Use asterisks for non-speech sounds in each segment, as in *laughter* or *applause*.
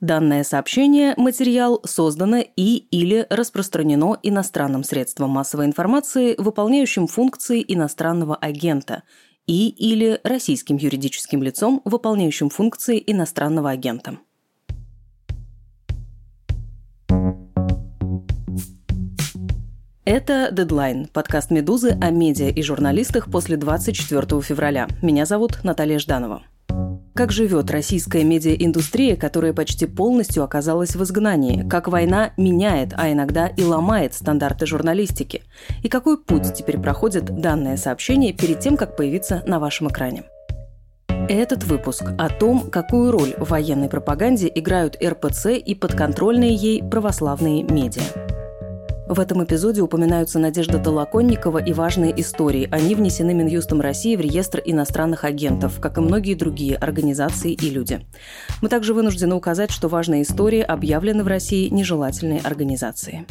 Данное сообщение, материал создано и или распространено иностранным средством массовой информации, выполняющим функции иностранного агента, и или российским юридическим лицом, выполняющим функции иностранного агента. Это «Дедлайн» – подкаст «Медузы» о медиа и журналистах после 24 февраля. Меня зовут Наталья Жданова. Как живет российская медиаиндустрия, которая почти полностью оказалась в изгнании? Как война меняет, а иногда и ломает стандарты журналистики? И какой путь теперь проходит данное сообщение перед тем, как появиться на вашем экране? Этот выпуск о том, какую роль в военной пропаганде играют РПЦ и подконтрольные ей православные медиа. В этом эпизоде упоминаются Надежда Толоконникова и важные истории. Они внесены Минюстом России в реестр иностранных агентов, как и многие другие организации и люди. Мы также вынуждены указать, что важные истории объявлены в России нежелательной организацией.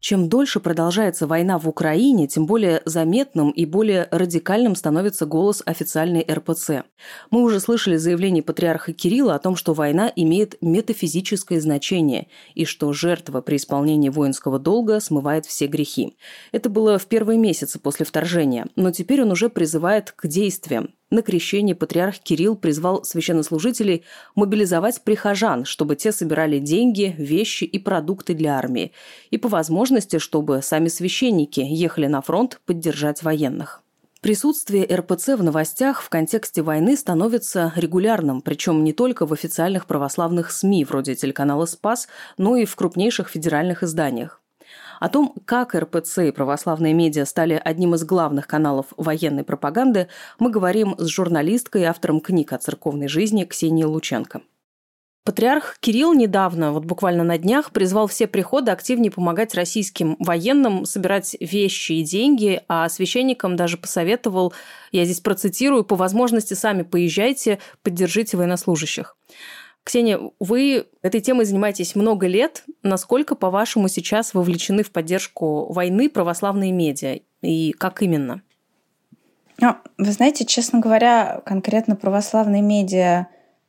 Чем дольше продолжается война в Украине, тем более заметным и более радикальным становится голос официальной РПЦ. Мы уже слышали заявление патриарха Кирилла о том, что война имеет метафизическое значение и что жертва при исполнении воинского долга смывает все грехи. Это было в первые месяцы после вторжения, но теперь он уже призывает к действиям, на крещение патриарх Кирилл призвал священнослужителей мобилизовать прихожан, чтобы те собирали деньги, вещи и продукты для армии, и по возможности, чтобы сами священники ехали на фронт поддержать военных. Присутствие РПЦ в новостях в контексте войны становится регулярным, причем не только в официальных православных СМИ, вроде телеканала «Спас», но и в крупнейших федеральных изданиях. О том, как РПЦ и православные медиа стали одним из главных каналов военной пропаганды, мы говорим с журналисткой и автором книг о церковной жизни Ксенией Лученко. Патриарх Кирилл недавно, вот буквально на днях, призвал все приходы активнее помогать российским военным собирать вещи и деньги, а священникам даже посоветовал, я здесь процитирую, по возможности сами поезжайте, поддержите военнослужащих. Ксения, вы этой темой занимаетесь много лет. Насколько, по-вашему, сейчас вовлечены в поддержку войны православные медиа? И как именно? Ну, вы знаете, честно говоря, конкретно православные медиа,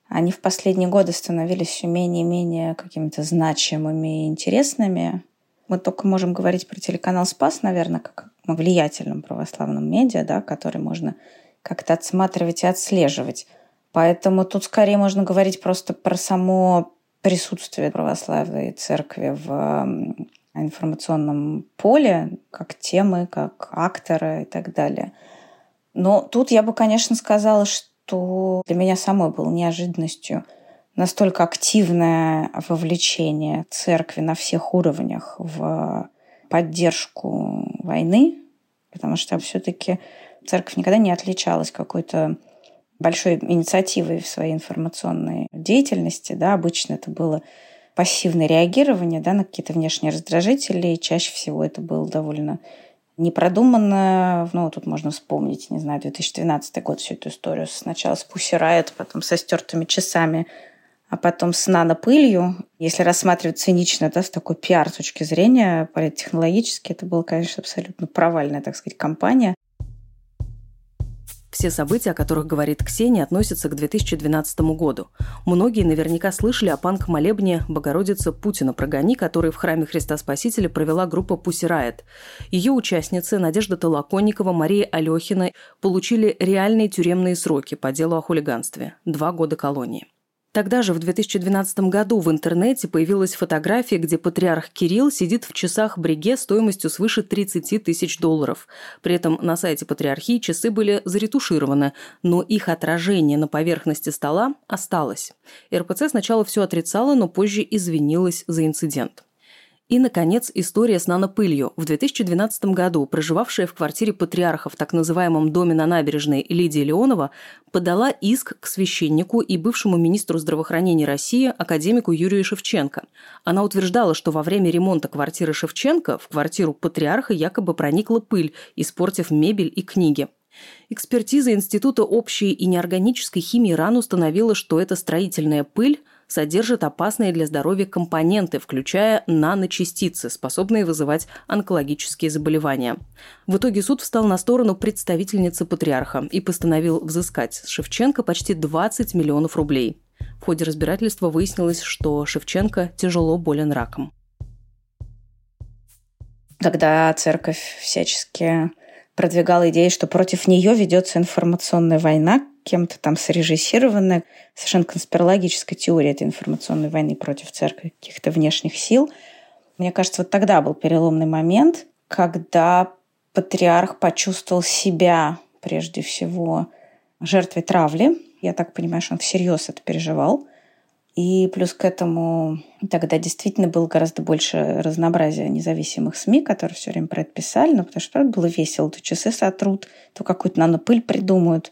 они в последние годы становились все менее и менее какими-то значимыми и интересными. Мы только можем говорить про телеканал «Спас», наверное, как о влиятельном православном медиа, да, который можно как-то отсматривать и отслеживать. Поэтому тут скорее можно говорить просто про само присутствие православной церкви в информационном поле, как темы, как акторы и так далее. Но тут я бы, конечно, сказала, что для меня самой было неожиданностью настолько активное вовлечение церкви на всех уровнях в поддержку войны, потому что все-таки церковь никогда не отличалась какой-то большой инициативой в своей информационной деятельности. Да, обычно это было пассивное реагирование да, на какие-то внешние раздражители. И чаще всего это было довольно непродуманно. Ну, тут можно вспомнить, не знаю, 2012 год, всю эту историю. Сначала с Pussy Riot, потом со стертыми часами, а потом с нанопылью. Если рассматривать цинично, да, с такой пиар точки зрения, политтехнологически, это была, конечно, абсолютно провальная, так сказать, компания. Все события, о которых говорит Ксения, относятся к 2012 году. Многие наверняка слышали о панк-молебне «Богородица Путина прогони», который в храме Христа Спасителя провела группа «Пусси Райт». Ее участницы Надежда Толоконникова, Мария Алехина получили реальные тюремные сроки по делу о хулиганстве – два года колонии. Тогда же, в 2012 году, в интернете появилась фотография, где патриарх Кирилл сидит в часах бриге стоимостью свыше 30 тысяч долларов. При этом на сайте патриархии часы были заретушированы, но их отражение на поверхности стола осталось. РПЦ сначала все отрицала, но позже извинилась за инцидент. И, наконец, история с нанопылью. В 2012 году проживавшая в квартире патриарха в так называемом доме на набережной Лидия Леонова подала иск к священнику и бывшему министру здравоохранения России, академику Юрию Шевченко. Она утверждала, что во время ремонта квартиры Шевченко в квартиру патриарха якобы проникла пыль, испортив мебель и книги. Экспертиза Института общей и неорганической химии РАН установила, что эта строительная пыль содержит опасные для здоровья компоненты, включая наночастицы, способные вызывать онкологические заболевания. В итоге суд встал на сторону представительницы патриарха и постановил взыскать с Шевченко почти 20 миллионов рублей. В ходе разбирательства выяснилось, что Шевченко тяжело болен раком. Когда церковь всячески продвигала идею, что против нее ведется информационная война, кем-то там срежиссированная, совершенно конспирологическая теория этой информационной войны против церкви, каких-то внешних сил. Мне кажется, вот тогда был переломный момент, когда патриарх почувствовал себя прежде всего жертвой травли. Я так понимаю, что он всерьез это переживал. И плюс к этому тогда действительно было гораздо больше разнообразия независимых СМИ, которые все время про это писали, но потому что правда было весело. То часы сотрут, то какую-то нанопыль придумают.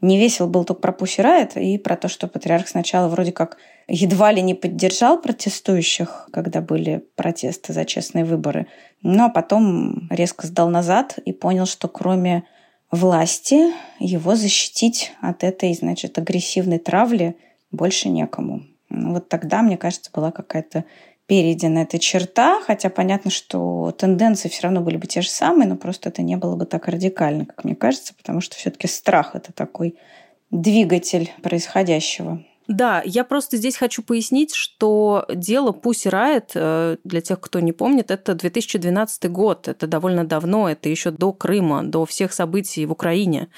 Не весело было только про Пусси Райт и про то, что патриарх сначала вроде как едва ли не поддержал протестующих, когда были протесты за честные выборы, но потом резко сдал назад и понял, что кроме власти его защитить от этой, значит, агрессивной травли больше некому. Ну, вот тогда, мне кажется, была какая-то перейдена эта черта, хотя понятно, что тенденции все равно были бы те же самые, но просто это не было бы так радикально, как мне кажется, потому что все-таки страх это такой двигатель происходящего. Да, я просто здесь хочу пояснить, что дело Pussy Riot, э, для тех, кто не помнит, это 2012 год, это довольно давно, это еще до Крыма, до всех событий в Украине.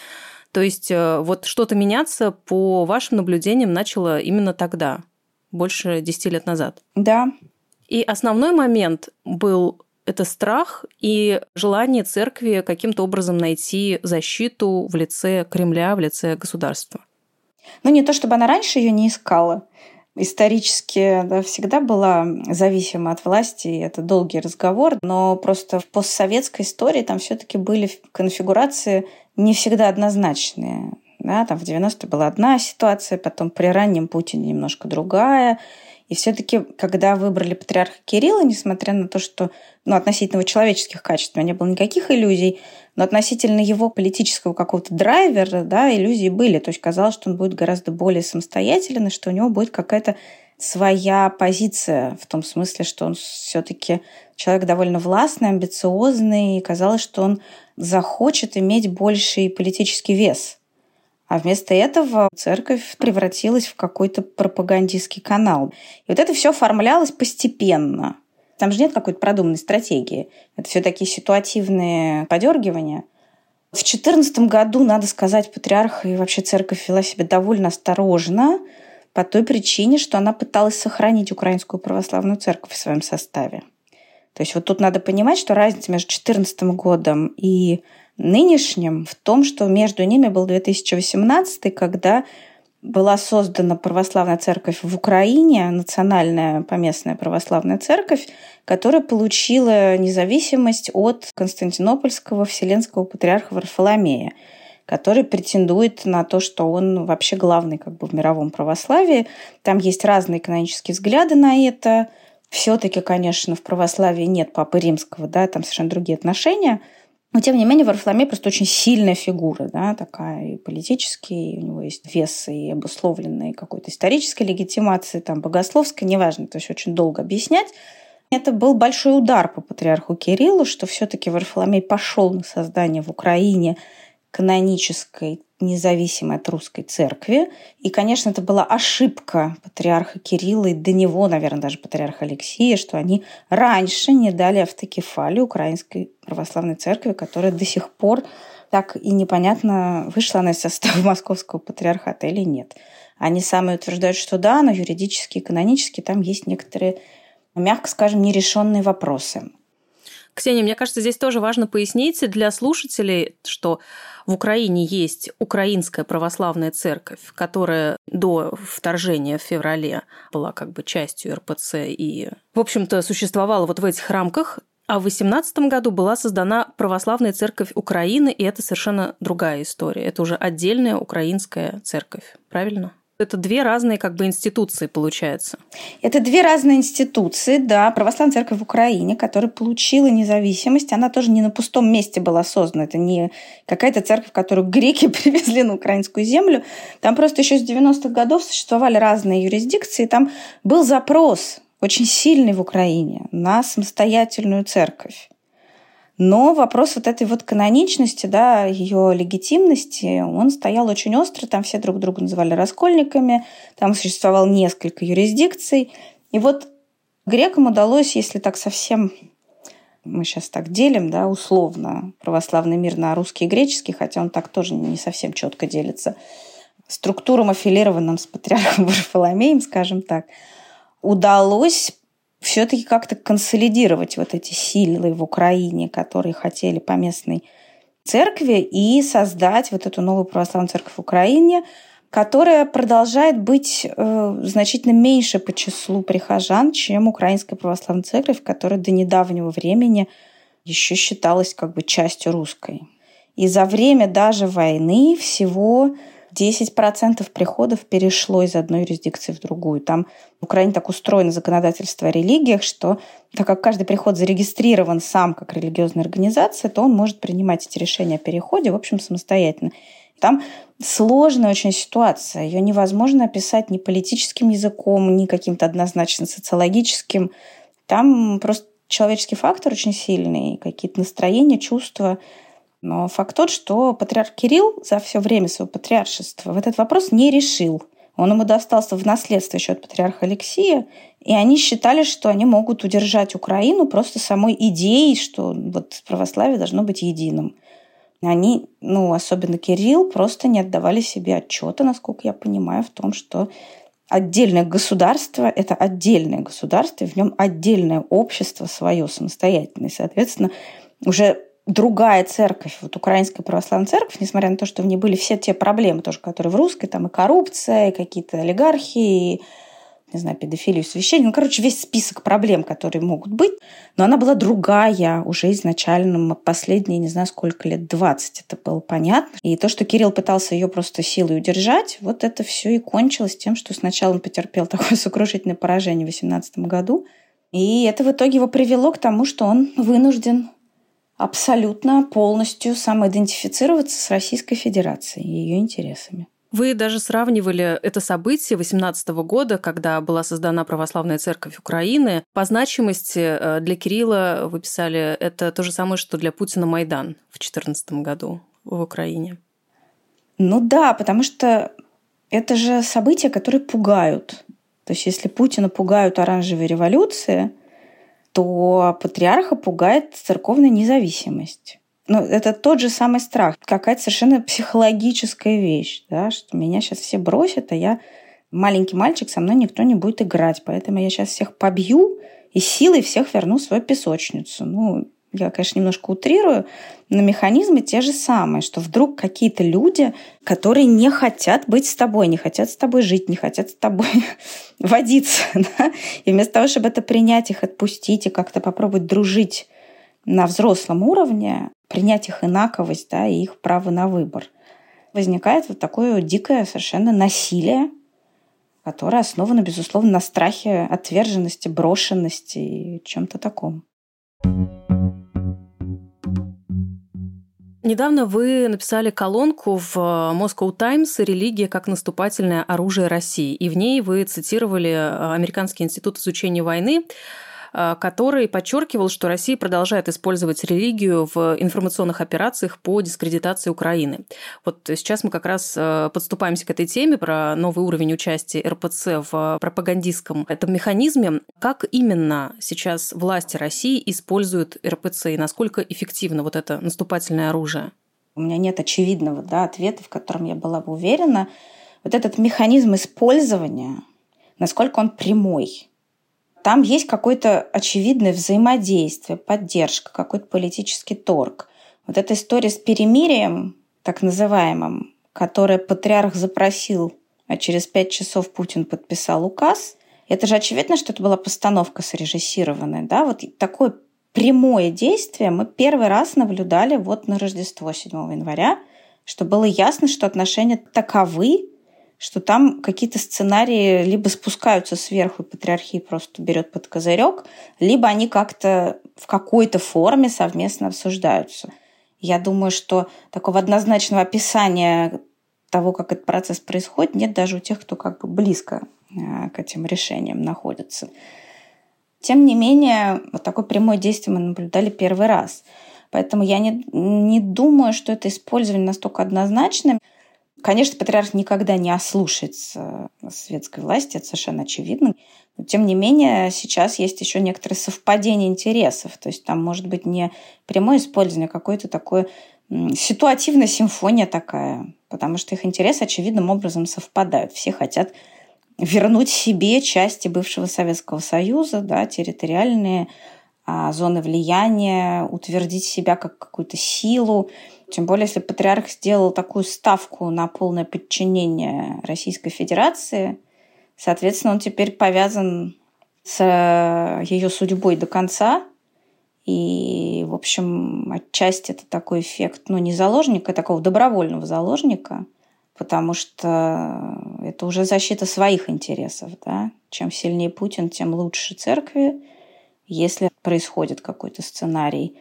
То есть э, вот что-то меняться, по вашим наблюдениям, начало именно тогда, больше 10 лет назад. Да. И основной момент был это страх и желание церкви каким-то образом найти защиту в лице Кремля, в лице государства. Ну, не то чтобы она раньше ее не искала. Исторически да, всегда была зависима от власти, и это долгий разговор, но просто в постсоветской истории там все-таки были конфигурации не всегда однозначные. Да, там в 90-е была одна ситуация, потом при раннем Путине немножко другая. И все-таки, когда выбрали патриарха Кирилла, несмотря на то, что ну, относительно его человеческих качеств у меня не было никаких иллюзий, но относительно его политического какого-то драйвера, да, иллюзии были. То есть казалось, что он будет гораздо более самостоятелен, и что у него будет какая-то своя позиция в том смысле, что он все-таки человек довольно властный, амбициозный, и казалось, что он захочет иметь больший политический вес. А вместо этого церковь превратилась в какой-то пропагандистский канал. И вот это все оформлялось постепенно. Там же нет какой-то продуманной стратегии. Это все такие ситуативные подергивания. В 2014 году, надо сказать, патриарх и вообще церковь вела себя довольно осторожно по той причине, что она пыталась сохранить Украинскую православную церковь в своем составе. То есть вот тут надо понимать, что разница между 2014 годом и нынешним в том, что между ними был 2018, когда была создана православная церковь в Украине, национальная поместная православная церковь, которая получила независимость от Константинопольского вселенского патриарха Варфоломея который претендует на то, что он вообще главный как бы в мировом православии. Там есть разные канонические взгляды на это. Все-таки, конечно, в православии нет Папы Римского, да, там совершенно другие отношения – но, тем не менее, Варфоломей просто очень сильная фигура, да, такая и политический, и у него есть вес и обусловленный какой-то исторической легитимации, там, богословской, неважно, то есть очень долго объяснять. Это был большой удар по патриарху Кириллу, что все-таки Варфоломей пошел на создание в Украине канонической независимой от русской церкви. И, конечно, это была ошибка патриарха Кирилла и до него, наверное, даже патриарха Алексия, что они раньше не дали автокефалию украинской православной церкви, которая до сих пор так и непонятно, вышла она из состава *laughs* московского патриархата или нет. Они сами утверждают, что да, но юридически и канонически там есть некоторые, мягко скажем, нерешенные вопросы. Ксения, мне кажется, здесь тоже важно пояснить для слушателей, что в Украине есть Украинская православная церковь, которая до вторжения в феврале была как бы частью РПЦ и, в общем-то, существовала вот в этих рамках. А в 18 году была создана Православная церковь Украины, и это совершенно другая история. Это уже отдельная украинская церковь, правильно? Это две разные как бы институции, получается. Это две разные институции, да. Православная церковь в Украине, которая получила независимость, она тоже не на пустом месте была создана. Это не какая-то церковь, которую греки *laughs* привезли на украинскую землю. Там просто еще с 90-х годов существовали разные юрисдикции. Там был запрос очень сильный в Украине на самостоятельную церковь. Но вопрос вот этой вот каноничности, да, ее легитимности, он стоял очень остро, там все друг друга называли раскольниками, там существовало несколько юрисдикций. И вот грекам удалось, если так совсем мы сейчас так делим, да, условно, православный мир на русский и греческий, хотя он так тоже не совсем четко делится, структурам, аффилированным с патриархом *laughs* Варфоломеем, скажем так, удалось все-таки как-то консолидировать вот эти силы в Украине, которые хотели по местной церкви, и создать вот эту новую православную церковь в Украине, которая продолжает быть э, значительно меньше по числу прихожан, чем Украинская православная церковь, которая до недавнего времени еще считалась как бы частью русской. И за время даже войны всего 10% приходов перешло из одной юрисдикции в другую. Там в Украине так устроено законодательство о религиях, что так как каждый приход зарегистрирован сам как религиозная организация, то он может принимать эти решения о переходе, в общем, самостоятельно. Там сложная очень ситуация. Ее невозможно описать ни политическим языком, ни каким-то однозначно социологическим. Там просто человеческий фактор очень сильный, какие-то настроения, чувства. Но факт тот, что патриарх Кирилл за все время своего патриаршества в этот вопрос не решил. Он ему достался в наследство еще от патриарха Алексия, и они считали, что они могут удержать Украину просто самой идеей, что вот православие должно быть единым. Они, ну, особенно Кирилл, просто не отдавали себе отчета, насколько я понимаю, в том, что отдельное государство – это отдельное государство, и в нем отдельное общество свое самостоятельное. И, соответственно, уже другая церковь, вот украинская православная церковь, несмотря на то, что в ней были все те проблемы тоже, которые в русской, там и коррупция, и какие-то олигархи, и, не знаю, педофилию священников, ну, короче, весь список проблем, которые могут быть, но она была другая уже изначально, последние, не знаю, сколько лет, 20, это было понятно. И то, что Кирилл пытался ее просто силой удержать, вот это все и кончилось тем, что сначала он потерпел *laughs* такое сокрушительное поражение в 2018 году, и это в итоге его привело к тому, что он вынужден абсолютно полностью самоидентифицироваться с Российской Федерацией и ее интересами. Вы даже сравнивали это событие 18 года, когда была создана Православная Церковь Украины. По значимости э, для Кирилла вы писали, это то же самое, что для Путина Майдан в 2014 году в Украине. Ну да, потому что это же события, которые пугают. То есть если Путина пугают оранжевые революции, то патриарха пугает церковная независимость. Ну, это тот же самый страх, какая-то совершенно психологическая вещь, да, что меня сейчас все бросят, а я маленький мальчик, со мной никто не будет играть, поэтому я сейчас всех побью и силой всех верну в свою песочницу. Ну, я, конечно, немножко утрирую, но механизмы те же самые, что вдруг какие-то люди, которые не хотят быть с тобой, не хотят с тобой жить, не хотят с тобой *laughs* водиться, *laughs* да? и вместо того, чтобы это принять их, отпустить и как-то попробовать дружить на взрослом уровне, принять их инаковость да, и их право на выбор, возникает вот такое дикое совершенно насилие, которое основано, безусловно, на страхе отверженности, брошенности и чем-то таком. Недавно вы написали колонку в Moscow Times «Религия как наступательное оружие России», и в ней вы цитировали Американский институт изучения войны, Э, который подчеркивал, что Россия продолжает использовать религию в информационных операциях по дискредитации Украины. Вот сейчас мы как раз э, подступаемся к этой теме про новый уровень участия РПЦ в пропагандистском этом механизме. Как именно сейчас власти России используют РПЦ и насколько эффективно вот это наступательное оружие? У меня нет очевидного да, ответа, в котором я была бы уверена. Вот этот механизм использования, насколько он прямой, там есть какое-то очевидное взаимодействие, поддержка, какой-то политический торг. Вот эта история с перемирием, так называемым, которое патриарх запросил, а через пять часов Путин подписал указ, это же очевидно, что это была постановка срежиссированная. Да? Вот такое прямое действие мы первый раз наблюдали вот на Рождество 7 января, что было ясно, что отношения таковы, что там какие-то сценарии либо спускаются сверху, и патриархия просто берет под козырек, либо они как-то в какой-то форме совместно обсуждаются. Я думаю, что такого однозначного описания того, как этот процесс происходит, нет даже у тех, кто как бы близко э, к этим решениям находится. Тем не менее, вот такое прямое действие мы наблюдали первый раз. Поэтому я не, не думаю, что это использование настолько однозначное. Конечно, патриарх никогда не ослушается светской власти, это совершенно очевидно. Но, тем не менее, сейчас есть еще некоторые совпадения интересов. То есть там может быть не прямое использование, а какое-то такое ситуативная симфония такая, потому что их интересы очевидным образом совпадают. Все хотят вернуть себе части бывшего Советского Союза, да, территориальные а, зоны влияния, утвердить себя как какую-то силу. Тем более, если патриарх сделал такую ставку на полное подчинение Российской Федерации, соответственно, он теперь повязан с ее судьбой до конца. И, в общем, отчасти это такой эффект, ну, не заложника, а такого добровольного заложника, потому что это уже защита своих интересов. Да? Чем сильнее Путин, тем лучше церкви. Если происходит какой-то сценарий,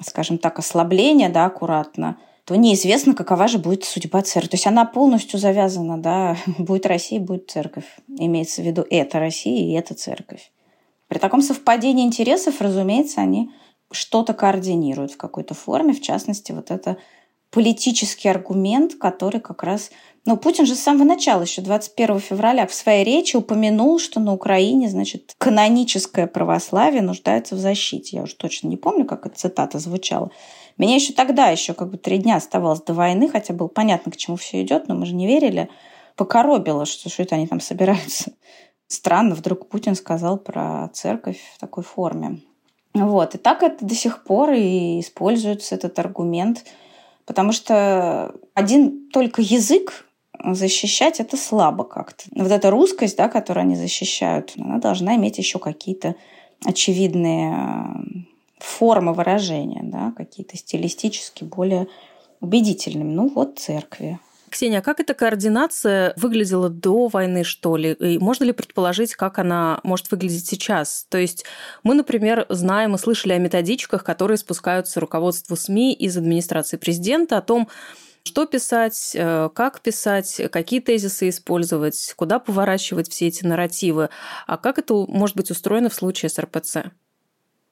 скажем так, ослабления, да, аккуратно, то неизвестно, какова же будет судьба церкви. То есть она полностью завязана, да, *laughs* будет Россия, будет церковь. Имеется в виду это Россия и это церковь. При таком совпадении интересов, разумеется, они что-то координируют в какой-то форме, в частности, вот это политический аргумент, который как раз но Путин же с самого начала, еще 21 февраля, в своей речи упомянул, что на Украине, значит, каноническое православие нуждается в защите. Я уже точно не помню, как эта цитата звучала. Меня еще тогда, еще как бы три дня оставалось до войны, хотя было понятно, к чему все идет, но мы же не верили. Покоробило, что, что это они там собираются. Странно, вдруг Путин сказал про церковь в такой форме. Вот. И так это до сих пор и используется этот аргумент, потому что один только язык защищать это слабо как-то. Вот эта русскость, да, которую они защищают, она должна иметь еще какие-то очевидные э, формы выражения, да, какие-то стилистически более убедительными. Ну вот церкви. Ксения, а как эта координация выглядела до войны, что ли? И можно ли предположить, как она может выглядеть сейчас? То есть мы, например, знаем и слышали о методичках, которые спускаются руководству СМИ из администрации президента о том, что писать, э, как писать, какие тезисы использовать, куда поворачивать все эти нарративы. А как это может быть устроено в случае с РПЦ?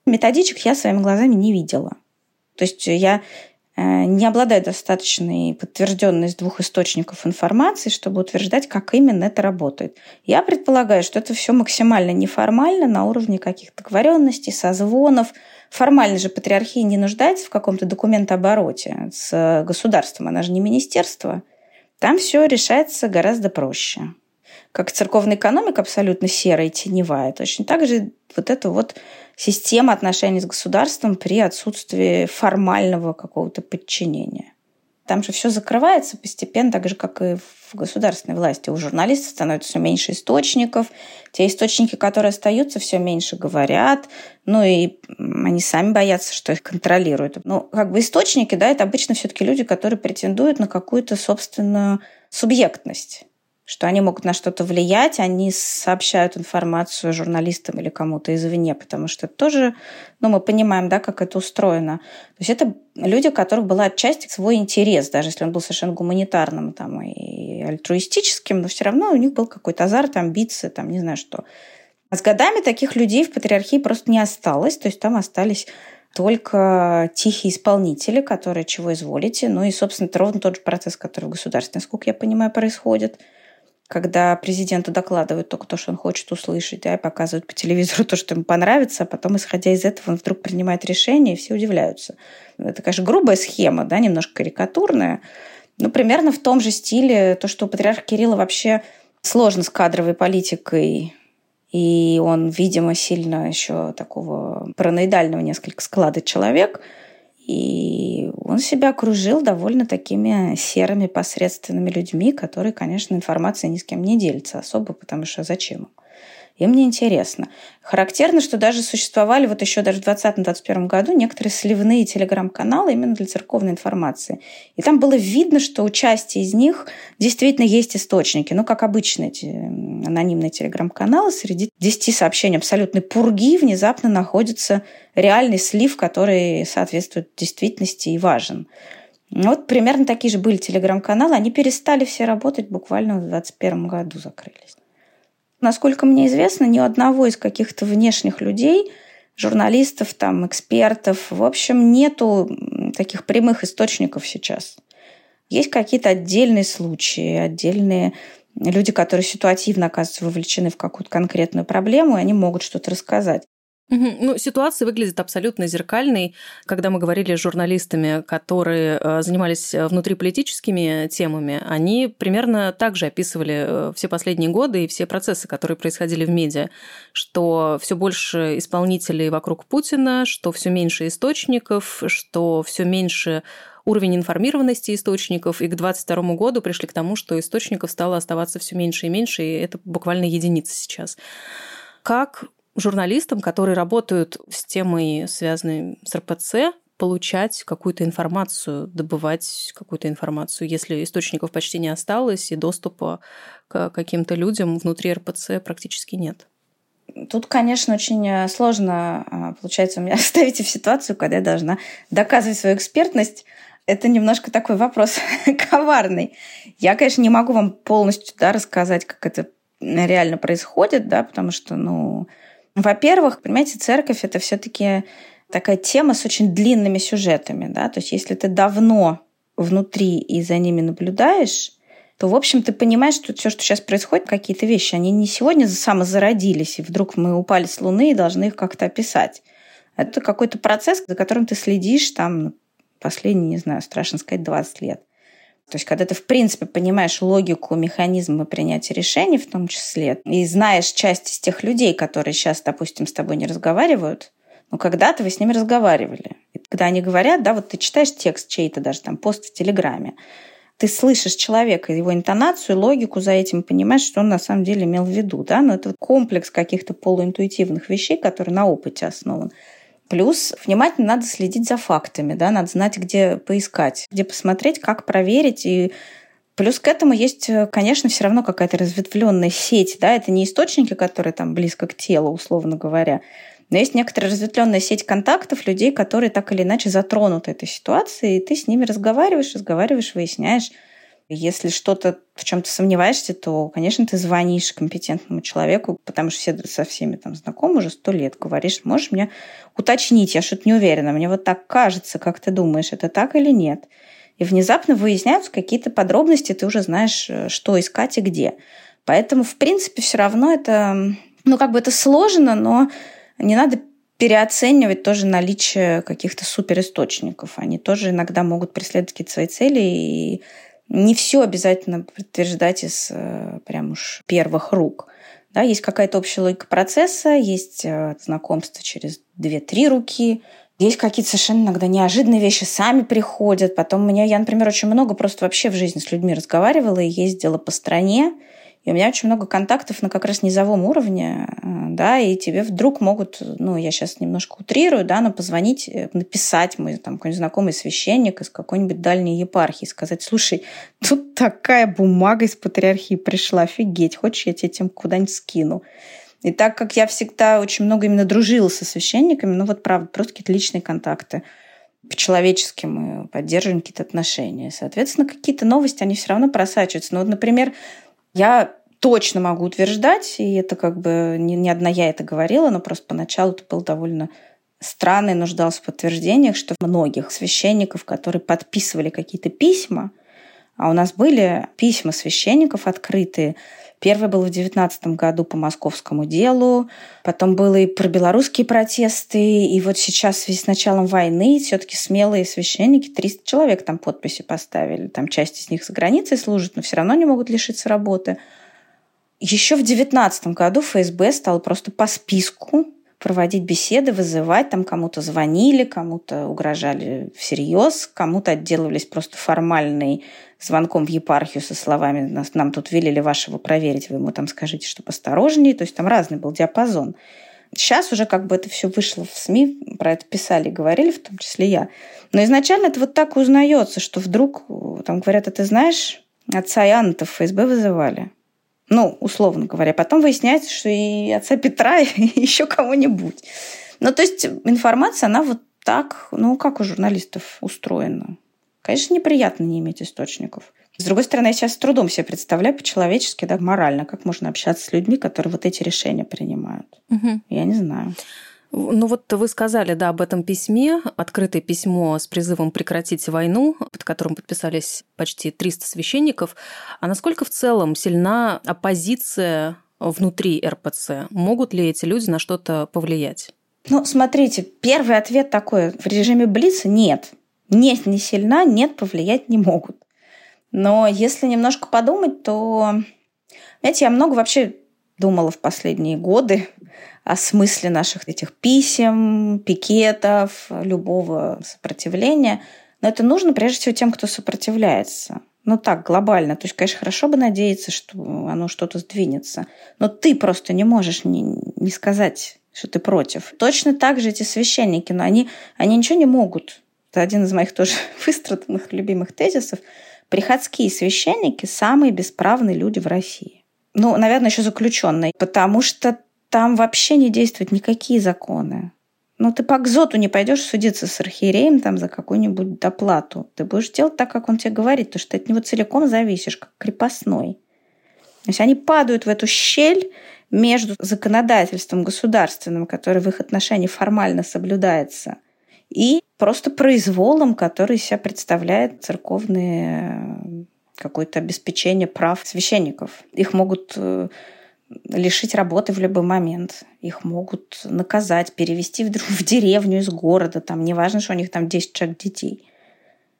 Методичек я своими глазами не видела. То есть я не обладаю достаточной подтвержденной из двух источников информации, чтобы утверждать, как именно это работает. Я предполагаю, что это все максимально неформально на уровне каких-то договоренностей, созвонов, Формально же патриархия не нуждается в каком-то документообороте с государством, она же не министерство. Там все решается гораздо проще. Как церковная экономика абсолютно серая и теневая, точно так же вот эта вот система отношений с государством при отсутствии формального какого-то подчинения. Там же все закрывается постепенно, так же, как и в государственной власти. У журналистов становится все меньше источников. Те источники, которые остаются, все меньше говорят. Ну и они сами боятся, что их контролируют. Ну, как бы источники, да, это обычно все-таки люди, которые претендуют на какую-то собственную субъектность что они могут на что-то влиять, они сообщают информацию журналистам или кому-то извне, потому что тоже, ну, мы понимаем, да, как это устроено. То есть это люди, у которых была отчасти свой интерес, даже если он был совершенно гуманитарным там, и альтруистическим, но все равно у них был какой-то азарт, амбиции, там, не знаю что. А с годами таких людей в патриархии просто не осталось, то есть там остались только тихие исполнители, которые чего изволите. Ну и, собственно, это ровно тот же процесс, который в государстве, насколько я понимаю, происходит – когда президенту докладывают только то, что он хочет услышать, да, и показывают по телевизору *laughs* то, что ему понравится, а потом, исходя из этого, он вдруг принимает решение, и все удивляются. Это, конечно, грубая схема, да, немножко карикатурная, но примерно в том же стиле то, что у патриарха Кирилла вообще сложно с кадровой политикой, и он, видимо, сильно еще такого параноидального несколько склада человек – и он себя окружил довольно такими серыми посредственными людьми, которые, конечно, информацией ни с кем не делятся особо, потому что зачем им? Им не интересно. Характерно, что даже существовали вот еще даже в 2020-2021 году некоторые сливные телеграм-каналы именно для церковной информации. И там было видно, что у части из них действительно есть источники. Ну, как обычно эти анонимные телеграм-каналы, среди 10 сообщений абсолютной пурги внезапно находится реальный слив, который соответствует действительности и важен. Вот примерно такие же были телеграм-каналы. Они перестали все работать буквально в 2021 году закрылись. Насколько мне известно, ни у одного из каких-то внешних людей журналистов, там, экспертов. В общем, нету таких прямых источников сейчас. Есть какие-то отдельные случаи, отдельные люди, которые ситуативно оказываются вовлечены в какую-то конкретную проблему, и они могут что-то рассказать. Ну, ситуация выглядит абсолютно зеркальной. Когда мы говорили с журналистами, которые э, занимались э, внутриполитическими темами, они примерно так же описывали э, все последние годы и все процессы, которые происходили в медиа, что все больше исполнителей вокруг Путина, что все меньше источников, что все меньше уровень информированности источников, и к 2022 году пришли к тому, что источников стало оставаться все меньше и меньше, и это буквально единица сейчас. Как журналистам, которые работают с темой, связанной с РПЦ, получать какую-то информацию, добывать какую-то информацию, если источников почти не осталось и доступа к каким-то людям внутри РПЦ практически нет. Тут, конечно, очень э, сложно, а, получается, у меня *laughs* ставите в ситуацию, когда я должна доказывать свою экспертность. Это немножко такой вопрос *laughs* коварный. Я, конечно, не могу вам полностью да, рассказать, как это реально происходит, да, потому что, ну, во-первых, понимаете, церковь это все-таки такая тема с очень длинными сюжетами, да, то есть если ты давно внутри и за ними наблюдаешь, то, в общем, ты понимаешь, что все, что сейчас происходит, какие-то вещи, они не сегодня самозародились, и вдруг мы упали с Луны и должны их как-то описать. Это какой-то процесс, за которым ты следишь там последние, не знаю, страшно сказать, 20 лет. То есть, когда ты, в принципе, понимаешь логику, механизмы принятия решений в том числе, и знаешь часть из тех людей, которые сейчас, допустим, с тобой не разговаривают, но когда-то вы с ними разговаривали. И когда они говорят, да, вот ты читаешь текст чей-то даже там, пост в Телеграме, ты слышишь человека, его интонацию, логику за этим, понимаешь, что он на самом деле имел в виду, да, но это комплекс каких-то полуинтуитивных вещей, которые на опыте основан. Плюс внимательно надо следить за фактами, да, надо знать, где поискать, где посмотреть, как проверить. И плюс к этому есть, конечно, все равно какая-то разветвленная сеть, да, это не источники, которые там близко к телу, условно говоря, но есть некоторая разветвленная сеть контактов людей, которые так или иначе затронуты этой ситуацией, и ты с ними разговариваешь, разговариваешь, выясняешь, если что-то в чем-то сомневаешься, то, конечно, ты звонишь компетентному человеку, потому что все со всеми там знакомы уже сто лет, говоришь, можешь мне уточнить, я что-то не уверена, мне вот так кажется, как ты думаешь, это так или нет. И внезапно выясняются какие-то подробности, ты уже знаешь, что искать и где. Поэтому, в принципе, все равно это, ну, как бы это сложно, но не надо переоценивать тоже наличие каких-то суперисточников. Они тоже иногда могут преследовать какие-то свои цели и не все обязательно подтверждать из э, прям уж первых рук. Да, есть какая-то общая логика процесса, есть э, знакомство через две-три руки, есть какие-то совершенно иногда неожиданные вещи сами приходят. Потом у меня, я, например, очень много просто вообще в жизни с людьми разговаривала и ездила по стране, и у меня очень много контактов на как раз низовом уровне, э, да, и тебе вдруг могут, ну, я сейчас немножко утрирую, да, но позвонить, э, написать мой там какой-нибудь знакомый священник из какой-нибудь дальней епархии, сказать, слушай, тут такая бумага из патриархии пришла, офигеть, хочешь, я тебе тем куда-нибудь скину. И так как я всегда очень много именно дружила со священниками, ну вот правда, просто какие-то личные контакты, по-человечески мы поддерживаем какие-то отношения. Соответственно, какие-то новости, они все равно просачиваются. Ну вот, например, я точно могу утверждать, и это как бы не, не одна я это говорила, но просто поначалу это было довольно странно и нуждался в подтверждениях, что многих священников, которые подписывали какие-то письма, а у нас были письма священников открытые, Первый был в 2019 году по московскому делу, потом было и про белорусские протесты, и вот сейчас с началом войны все-таки смелые священники, 300 человек там подписи поставили, там часть из них за границей служит, но все равно не могут лишиться работы. Еще в 2019 году ФСБ стало просто по списку проводить беседы, вызывать, там кому-то звонили, кому-то угрожали всерьез, кому-то отделывались просто формальной звонком в епархию со словами «Нас, «нам тут велели вашего проверить, вы ему там скажите, что посторожнее». То есть там разный был диапазон. Сейчас уже как бы это все вышло в СМИ, про это писали, говорили, в том числе я. Но изначально это вот так узнается, что вдруг там говорят, а ты знаешь, отца Иоанна-то в ФСБ вызывали. Ну, условно говоря. Потом выясняется, что и отца Петра, *laughs* и еще кого-нибудь. Ну, то есть информация, она вот так, ну, как у журналистов устроена. Конечно, неприятно не иметь источников. С другой стороны, я сейчас с трудом себе представляю по-человечески, да, морально, как можно общаться с людьми, которые вот эти решения принимают. Угу. Я не знаю. Ну вот вы сказали, да, об этом письме, открытое письмо с призывом прекратить войну, под которым подписались почти 300 священников. А насколько в целом сильна оппозиция внутри РПЦ? Могут ли эти люди на что-то повлиять? Ну, смотрите, первый ответ такой. В режиме Блица нет. Нет, не сильна, нет, повлиять не могут. Но если немножко подумать, то... Знаете, я много вообще думала в последние годы о смысле наших этих писем, пикетов, любого сопротивления. Но это нужно прежде всего тем, кто сопротивляется. Ну так, глобально. То есть, конечно, хорошо бы надеяться, что оно что-то сдвинется. Но ты просто не можешь не, не сказать, что ты против. Точно так же эти священники, но они, они ничего не могут. Это один из моих тоже *laughs* выстраданных любимых тезисов. Приходские священники – самые бесправные люди в России. Ну, наверное, еще заключенные, потому что там вообще не действуют никакие законы. Ну, ты по кзоту не пойдешь судиться с архиереем там за какую-нибудь доплату. Ты будешь делать так, как он тебе говорит, потому что ты от него целиком зависишь, как крепостной. То есть они падают в эту щель между законодательством государственным, которое в их отношении формально соблюдается, и просто произволом, который себя представляет церковное какое-то обеспечение прав священников. Их могут э, лишить работы в любой момент. Их могут наказать, перевести в, в деревню из города. Там, неважно, что у них там 10 человек детей.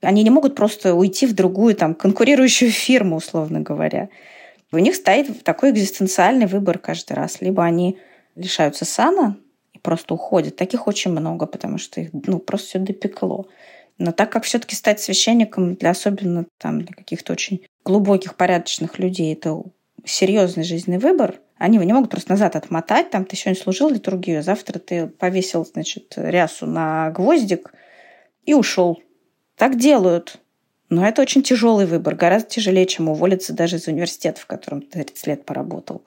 Они не могут просто уйти в другую там, конкурирующую фирму, условно говоря. У них стоит такой экзистенциальный выбор каждый раз. Либо они лишаются сана и просто уходят. Таких очень много, потому что их ну, просто все допекло. Но так как все-таки стать священником для особенно там, для каких-то очень глубоких, порядочных людей, это серьезный жизненный выбор, они его не могут просто назад отмотать, там ты сегодня служил литургию, завтра ты повесил, значит, рясу на гвоздик и ушел. Так делают. Но это очень тяжелый выбор, гораздо тяжелее, чем уволиться даже из университета, в котором ты 30 лет поработал.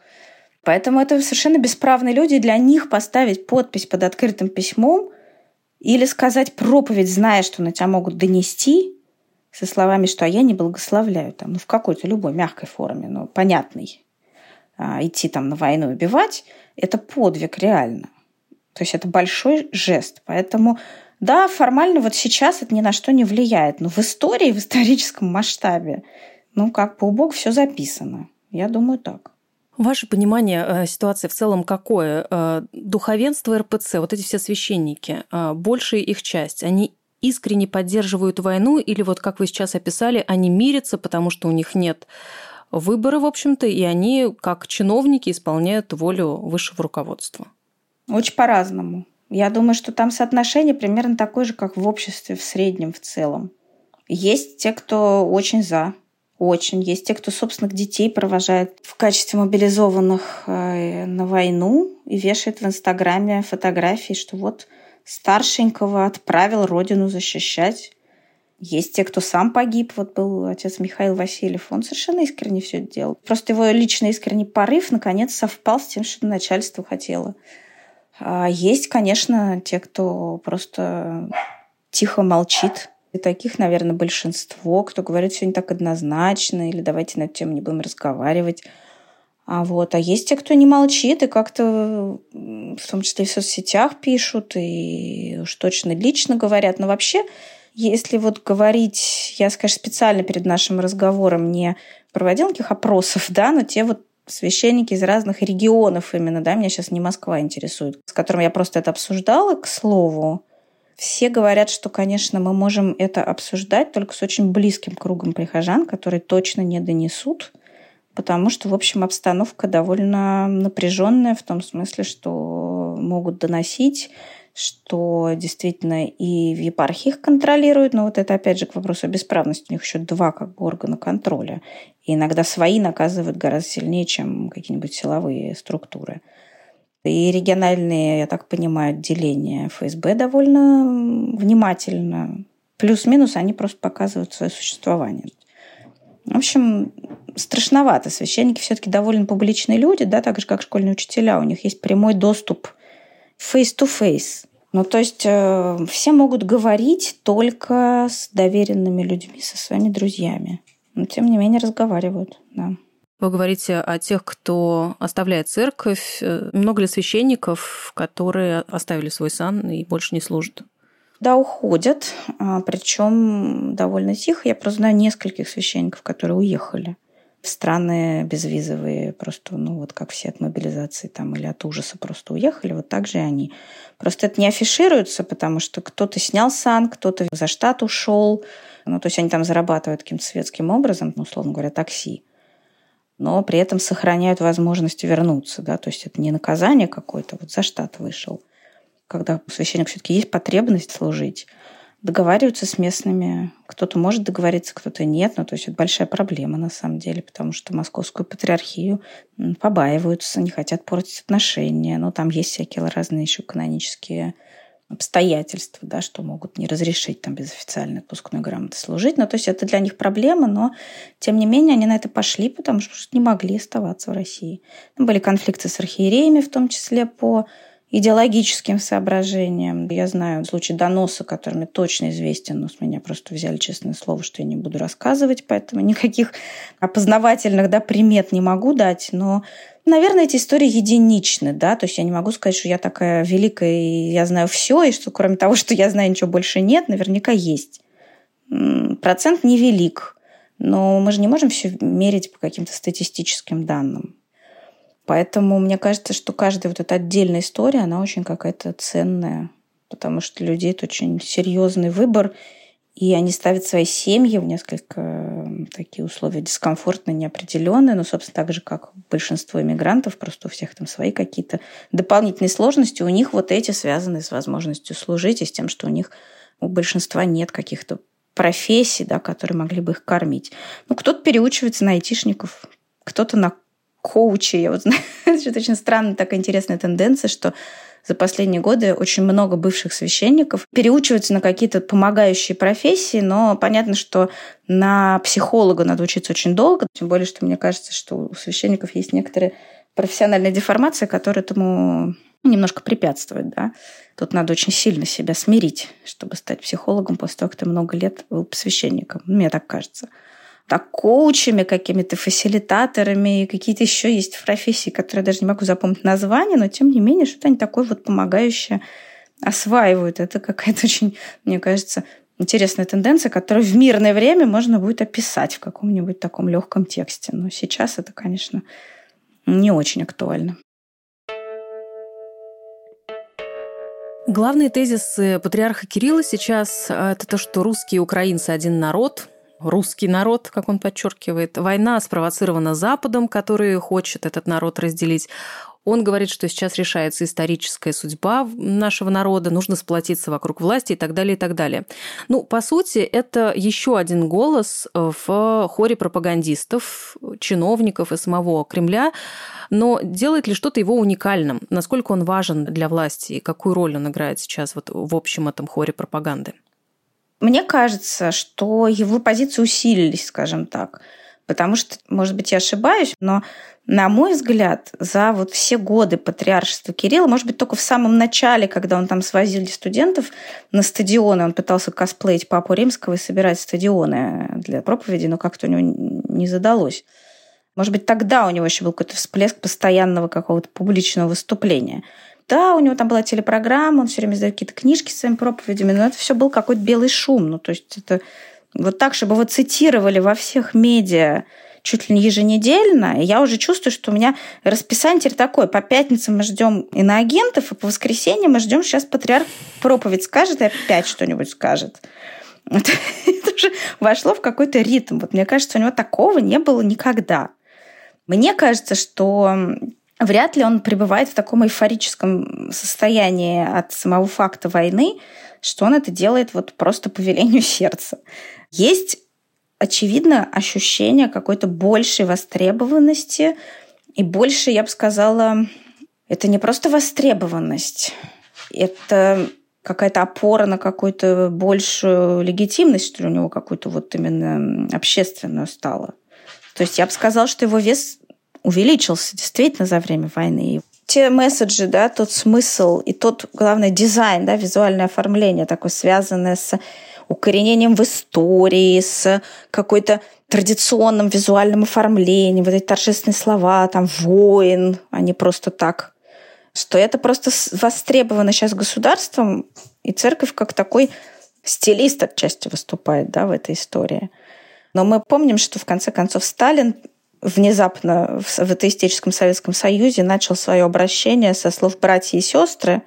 Поэтому это совершенно бесправные люди. Для них поставить подпись под открытым письмом или сказать проповедь, зная, что на тебя могут донести, со словами, что «а я не благословляю», там, ну, в какой-то любой мягкой форме, но понятной, а, идти там на войну убивать, это подвиг реально. То есть это большой жест. Поэтому да, формально вот сейчас это ни на что не влияет, но в истории, в историческом масштабе, ну, как бы у Бога все записано. Я думаю, так. Ваше понимание э, ситуации в целом какое? Э, духовенство РПЦ, вот эти все священники, э, большая их часть, они искренне поддерживают войну или вот как вы сейчас описали, они мирятся, потому что у них нет выбора, в общем-то, и они как чиновники исполняют волю высшего руководства? Очень по-разному. Я думаю, что там соотношение примерно такое же, как в обществе в среднем в целом. Есть те, кто очень за, очень. Есть те, кто собственных детей провожает в качестве мобилизованных э, на войну и вешает в Инстаграме фотографии, что вот старшенького отправил родину защищать. Есть те, кто сам погиб. Вот был отец Михаил Васильев. Он совершенно искренне все это делал. Просто его личный искренний порыв наконец совпал с тем, что начальство хотело. А есть, конечно, те, кто просто тихо молчит. И таких, наверное, большинство, кто говорит не так однозначно, или давайте на эту тему не будем разговаривать. А, вот. а есть те, кто не молчит и как-то в том числе и в соцсетях пишут, и уж точно лично говорят. Но вообще, если вот говорить, я, скажу специально перед нашим разговором не проводил никаких опросов, да, но те вот священники из разных регионов именно, да, меня сейчас не Москва интересует, с которыми я просто это обсуждала, к слову, все говорят, что, конечно, мы можем это обсуждать только с очень близким кругом прихожан, которые точно не донесут – потому что, в общем, обстановка довольно напряженная в том смысле, что могут доносить, что действительно и в епархиях контролируют, но вот это опять же к вопросу о бесправности. У них еще два как бы органа контроля. И иногда свои наказывают гораздо сильнее, чем какие-нибудь силовые структуры. И региональные, я так понимаю, отделения ФСБ довольно внимательно. Плюс-минус они просто показывают свое существование. В общем, страшновато. Священники все-таки довольно публичные люди, да, так же, как школьные учителя. У них есть прямой доступ face-to-face. Ну, то есть э, все могут говорить только с доверенными людьми, со своими друзьями. Но, тем не менее, разговаривают, да. Вы говорите о тех, кто оставляет церковь. Много ли священников, которые оставили свой сан и больше не служат? Да, уходят, а, причем довольно тихо. Я просто знаю нескольких священников, которые уехали в страны безвизовые, просто, ну, вот как все от мобилизации там или от ужаса просто уехали, вот так же и они. Просто это не афишируется, потому что кто-то снял сан, кто-то за штат ушел, ну, то есть они там зарабатывают каким-то светским образом, ну, условно говоря, такси но при этом сохраняют возможность вернуться, да, то есть это не наказание какое-то, вот за штат вышел – когда у священника все-таки есть потребность служить, договариваются с местными. Кто-то может договориться, кто-то нет. Ну, то есть это большая проблема на самом деле, потому что московскую патриархию побаиваются, не хотят портить отношения. Но там есть всякие разные еще канонические обстоятельства, да, что могут не разрешить там без официальной отпускной грамоты служить. Ну, то есть это для них проблема, но тем не менее они на это пошли, потому что не могли оставаться в России. Там были конфликты с архиереями, в том числе по идеологическим соображениям. Я знаю случай доноса, который мне точно известен, но с меня просто взяли честное слово, что я не буду рассказывать, поэтому никаких опознавательных да, примет не могу дать, но Наверное, эти истории единичны, да, то есть я не могу сказать, что я такая великая, и я знаю все, и что кроме того, что я знаю, ничего больше нет, наверняка есть. Процент невелик, но мы же не можем все мерить по каким-то статистическим данным. Поэтому мне кажется, что каждая вот эта отдельная история, она очень какая-то ценная, потому что людей это очень серьезный выбор, и они ставят свои семьи в несколько такие условия дискомфортные, неопределенные, но, собственно, так же, как большинство иммигрантов, просто у всех там свои какие-то дополнительные сложности, у них вот эти связаны с возможностью служить и с тем, что у них у большинства нет каких-то профессий, да, которые могли бы их кормить. Ну, кто-то переучивается на айтишников, кто-то на коучи. Я вот знаю, *laughs* это очень странная такая интересная тенденция, что за последние годы очень много бывших священников переучиваются на какие-то помогающие профессии, но понятно, что на психолога надо учиться очень долго, тем более, что мне кажется, что у священников есть некоторые профессиональная деформация, которая этому немножко препятствует. Да? Тут надо очень сильно себя смирить, чтобы стать психологом после того, как ты много лет был священником. Мне так кажется так, коучами, какими-то фасилитаторами, и какие-то еще есть профессии, которые я даже не могу запомнить название, но тем не менее что-то они такое вот помогающее осваивают. Это какая-то *laughs* очень, мне кажется, интересная тенденция, которую в мирное время можно будет описать в каком-нибудь таком легком тексте. Но сейчас это, конечно, не очень актуально. Главные тезисы патриарха Кирилла сейчас – это то, что русские и украинцы – один народ, русский народ, как он подчеркивает. Война спровоцирована Западом, который хочет этот народ разделить. Он говорит, что сейчас решается историческая судьба нашего народа, нужно сплотиться вокруг власти и так далее, и так далее. Ну, по сути, это еще один голос в хоре пропагандистов, чиновников и самого Кремля, но делает ли что-то его уникальным? Насколько он важен для власти и какую роль он играет сейчас вот в общем этом хоре пропаганды? Мне кажется, что его позиции усилились, скажем так. Потому что, может быть, я ошибаюсь, но, на мой взгляд, за вот все годы патриаршества Кирилла, может быть, только в самом начале, когда он там свозили студентов на стадионы, он пытался косплеить Папу Римского и собирать стадионы для проповеди, но как-то у него не задалось. Может быть, тогда у него еще был какой-то всплеск постоянного какого-то публичного выступления. Да, у него там была телепрограмма, он все время издает какие-то книжки с своими проповедями, но это все был какой-то белый шум. Ну, то есть это вот так, чтобы его цитировали во всех медиа чуть ли не еженедельно, и я уже чувствую, что у меня расписание теперь такое. По пятницам мы ждем иноагентов, и по воскресеньям мы ждем сейчас патриарх проповедь скажет и опять что-нибудь скажет. *laughs* Это, уже вошло в какой-то ритм. Вот мне кажется, у него такого не было никогда. Мне кажется, что вряд ли он пребывает в таком эйфорическом состоянии от самого факта войны, что он это делает вот просто по велению *laughs* сердца. Есть, очевидно, ощущение какой-то большей востребованности и больше, я бы сказала, это не просто востребованность, это какая-то опора на какую-то большую легитимность, что ли, у него какую-то вот именно общественную стала. То есть я бы сказала, что его вес увеличился действительно за время войны. те месседжи, да, тот смысл и тот, главное, дизайн, да, визуальное оформление такое, связанное с укоренением в истории, с какой-то традиционным визуальным оформлением, вот эти торжественные слова, там, воин, а не просто так. Что это просто востребовано сейчас государством, и церковь как такой стилист отчасти выступает да, в этой истории. Но мы помним, что в конце концов Сталин внезапно в атеистическом Советском Союзе начал свое обращение со слов «братья и сестры»,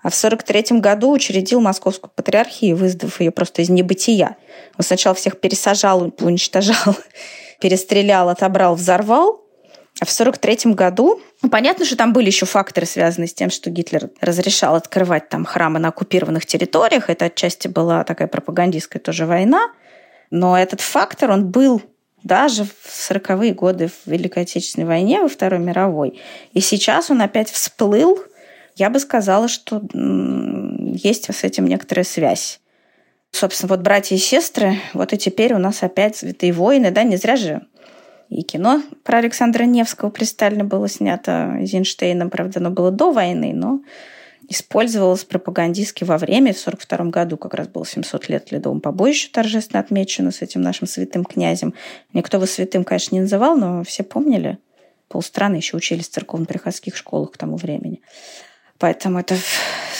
а в 1943 году учредил Московскую патриархию, вызвав ее просто из небытия. Он сначала всех пересажал, уничтожал, *laughs* перестрелял, отобрал, взорвал, а в 1943 году ну, понятно, что там были еще факторы, связанные с тем, что Гитлер разрешал открывать там храмы на оккупированных территориях. Это отчасти была такая пропагандистская тоже война. Но этот фактор, он был даже в 40-е годы в Великой Отечественной войне, во Второй мировой. И сейчас он опять всплыл. Я бы сказала, что есть с этим некоторая связь. Собственно, вот братья и сестры, вот и теперь у нас опять святые войны, да, не зря же и кино про Александра Невского при Сталине было снято Эйзенштейном, правда, оно было до войны, но использовалось пропагандистски во время. В 1942 году как раз было 700 лет ледовому побоищу торжественно отмечено с этим нашим святым князем. Никто его святым, конечно, не называл, но все помнили. Полстраны еще учились в церковно-приходских школах к тому времени. Поэтому это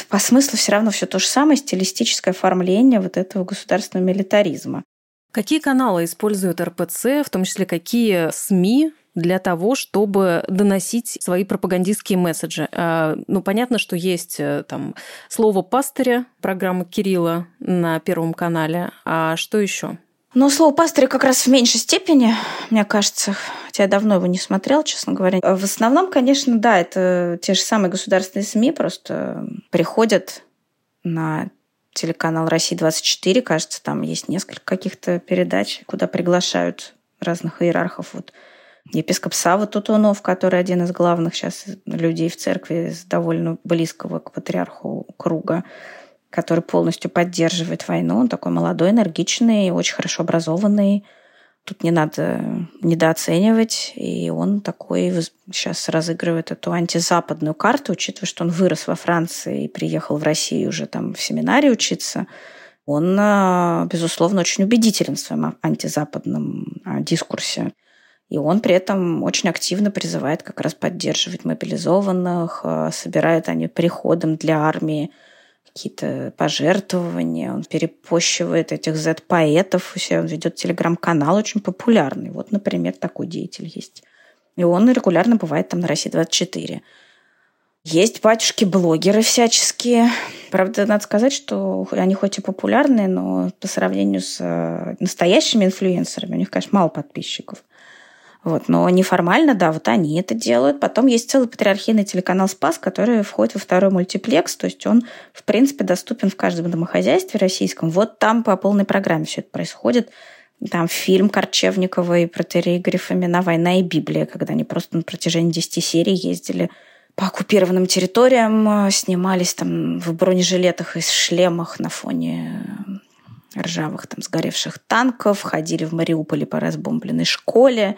по смыслу все равно все то же самое, стилистическое оформление вот этого государственного милитаризма. Какие каналы используют РПЦ, в том числе какие СМИ для того, чтобы доносить свои пропагандистские месседжи. А, ну, понятно, что есть э, там слово пастыря, программа Кирилла на Первом канале. А что еще? Ну, слово пастыря как раз в меньшей степени, мне кажется, хотя я давно его не смотрел, честно говоря. В основном, конечно, да, это те же самые государственные СМИ просто приходят на телеканал «Россия-24», кажется, там есть несколько каких-то передач, куда приглашают разных иерархов. Вот епископ Сава Тутунов, который один из главных сейчас людей в церкви с довольно близкого к патриарху круга, который полностью поддерживает войну. Он такой молодой, энергичный, очень хорошо образованный, Тут не надо недооценивать. И он такой сейчас разыгрывает эту антизападную карту, учитывая, что он вырос во Франции и приехал в Россию уже там в семинаре учиться. Он, а, безусловно, очень убедителен в своем антизападном а, дискурсе. И он при этом очень активно призывает как раз поддерживать мобилизованных, а, собирает они приходом для армии какие-то пожертвования, он перепощивает этих Z-поэтов, он ведет телеграм-канал очень популярный. Вот, например, такой деятель есть. И он регулярно бывает там на России-24. Есть батюшки-блогеры всяческие. Правда, надо сказать, что они хоть и популярные, но по сравнению с э, настоящими инфлюенсерами у них, конечно, мало подписчиков. Вот. Но неформально, да, вот они это делают. Потом есть целый патриархийный телеканал «Спас», который входит во второй мультиплекс, то есть он, в принципе, доступен в каждом домохозяйстве российском. Вот там по полной программе все это происходит. Там фильм Корчевникова и протерей Грифомина «Война и Библия», когда они просто на протяжении 10 серий ездили по оккупированным территориям, снимались там в бронежилетах и шлемах на фоне ржавых там сгоревших танков, ходили в Мариуполе по разбомбленной школе,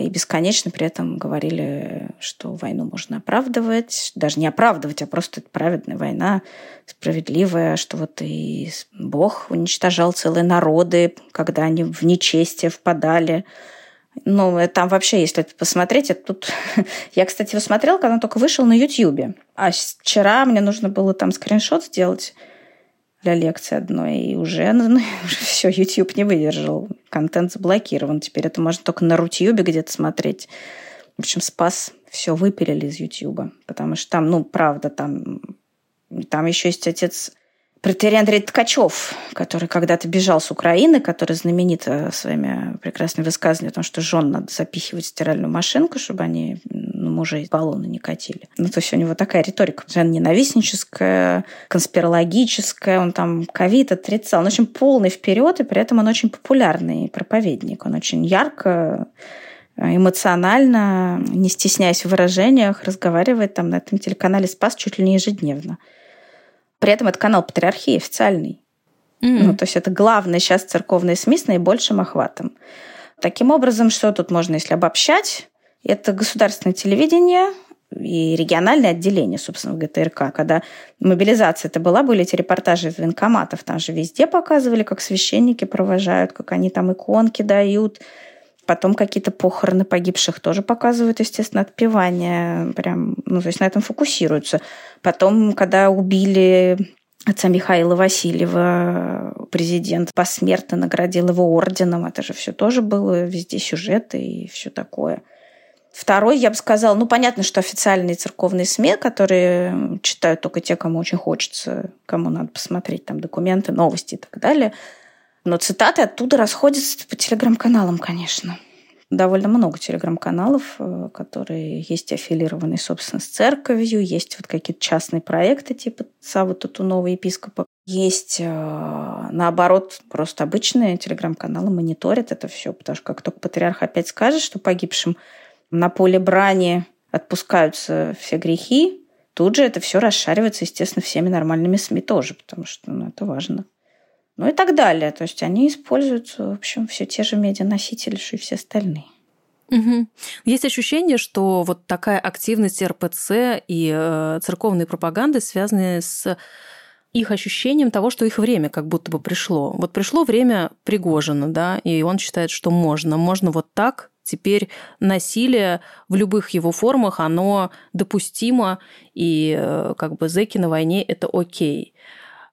и бесконечно при этом говорили, что войну можно оправдывать, даже не оправдывать, а просто это праведная война, справедливая, что вот и Бог уничтожал целые народы, когда они в нечестие впадали. Ну, э, там вообще, если это посмотреть, это тут... *laughs* Я, кстати, его смотрела, когда он только вышел на Ютьюбе. А вчера мне нужно было там скриншот сделать, для лекции одной, и уже, *laughs* ну, ну уже все, YouTube не выдержал. Контент заблокирован. Теперь это можно только на Рутьюбе где-то смотреть. В общем, спас все выпилили из Ютьюба. Потому что там, ну, правда, там, там еще есть отец Протерей Андрей Ткачев, который когда-то бежал с Украины, который знаменит э, своими прекрасными высказываниями о том, что жен надо запихивать в стиральную машинку, чтобы они ну, мужей баллоны не катили. Ну, то есть у него такая риторика жен ненавистническая, конспирологическая, он там ковид отрицал. Он очень полный вперед, и при этом он очень популярный проповедник. Он очень ярко эмоционально, не стесняясь в выражениях, разговаривает там на этом телеканале «Спас» чуть ли не ежедневно. При этом это канал патриархии официальный. Mm. Ну, то есть это главное сейчас церковные СМИ с наибольшим охватом. Таким образом, что тут можно, если обобщать? Это государственное телевидение, и региональное отделение, собственно, в ГТРК. Когда мобилизация это была, были эти репортажи из военкоматов. Там же везде показывали, как священники провожают, как они там иконки дают. Потом какие-то похороны погибших тоже показывают, естественно, отпевание. Прям, ну, то есть на этом фокусируются. Потом, когда убили отца Михаила Васильева, президент посмертно наградил его орденом. Это же все тоже было везде сюжеты и все такое. Второй, я бы сказала, ну, понятно, что официальные церковные СМИ, которые читают только те, кому очень хочется, кому надо посмотреть там документы, новости и так далее. Но цитаты оттуда расходятся по телеграм-каналам, конечно. Довольно много телеграм-каналов, э, которые есть аффилированные, собственно, с церковью, есть вот какие-то частные проекты типа Савы Татунова, епископа. Есть, э, наоборот, просто обычные телеграм-каналы мониторят это все, потому что как только патриарх опять скажет, что погибшим на поле брани отпускаются все грехи, тут же это все расшаривается, естественно, всеми нормальными СМИ тоже, потому что ну, это важно. Ну и так далее. То есть они используются, в общем, все те же медианосители, что и все остальные. Угу. Есть ощущение, что вот такая активность РПЦ и э, церковной пропаганды связаны с их ощущением того, что их время как будто бы пришло. Вот пришло время Пригожина, да, и он считает, что можно. Можно вот так Теперь насилие в любых его формах, оно допустимо, и э, как бы зэки на войне – это окей.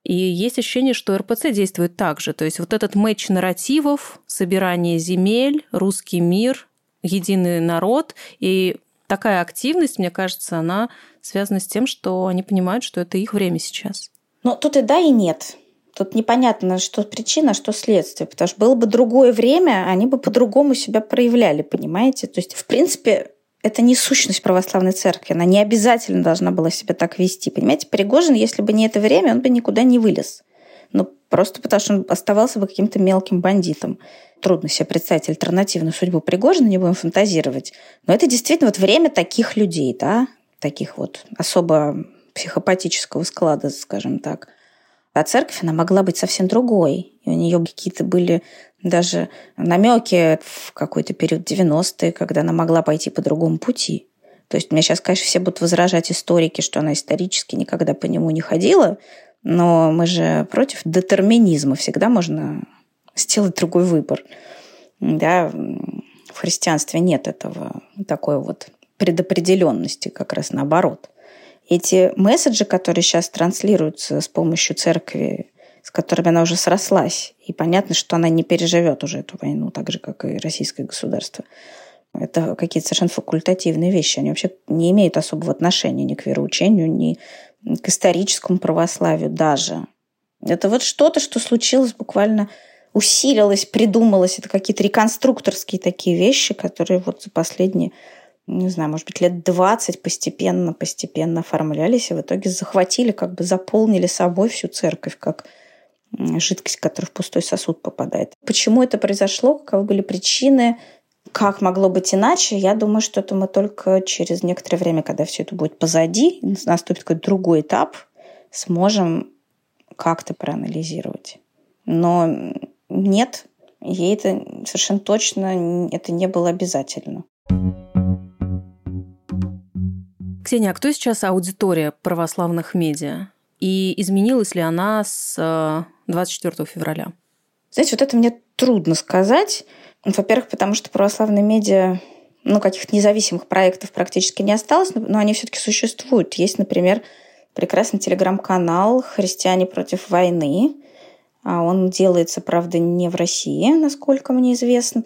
И есть ощущение, что РПЦ действует так же. То есть вот этот матч нарративов, собирание земель, русский мир, единый народ и такая активность, мне кажется, она связана с тем, что они понимают, что это их время сейчас. Ну, тут и да, и нет. Тут непонятно, что причина, что следствие. Потому что было бы другое время, они бы по-другому себя проявляли, понимаете? То есть, в принципе, это не сущность православной церкви. Она не обязательно должна была себя так вести. Понимаете, Пригожин, если бы не это время, он бы никуда не вылез. Ну, просто потому что он оставался бы каким-то мелким бандитом. Трудно себе представить альтернативную судьбу Пригожина, не будем фантазировать. Но это действительно вот время таких людей, да, таких вот особо психопатического склада, скажем так – а церковь, она могла быть совсем другой. И у нее какие-то были даже намеки в какой-то период 90-е, когда она могла пойти по другому пути. То есть мне сейчас, конечно, все будут возражать историки, что она исторически никогда по нему не ходила, но мы же против детерминизма. Всегда можно сделать другой выбор. Да, в христианстве нет этого, такой вот предопределенности, как раз наоборот эти месседжи, которые сейчас транслируются с помощью церкви, с которыми она уже срослась, и понятно, что она не переживет уже эту войну, так же, как и российское государство. Это какие-то совершенно факультативные вещи. Они вообще не имеют особого отношения ни к вероучению, ни к историческому православию даже. Это вот что-то, что случилось буквально усилилось, придумалось. Это какие-то реконструкторские такие вещи, которые вот за последние не знаю, может быть, лет 20 постепенно, постепенно оформлялись, и в итоге захватили, как бы заполнили собой всю церковь, как жидкость, которая в пустой сосуд попадает. Почему это произошло, каковы были причины, как могло быть иначе, я думаю, что это мы только через некоторое время, когда все это будет позади, наступит какой-то другой этап, сможем как-то проанализировать. Но нет, ей это совершенно точно это не было обязательно. Ксения, а кто сейчас аудитория православных медиа? И изменилась ли она с 24 э, февраля? Знаете, вот это мне трудно сказать. Во-первых, потому что православные медиа, ну, каких-то независимых проектов практически не осталось, но они все-таки существуют. Есть, например, прекрасный телеграм-канал «Христиане против войны». А он делается, правда, не в России, насколько мне известно.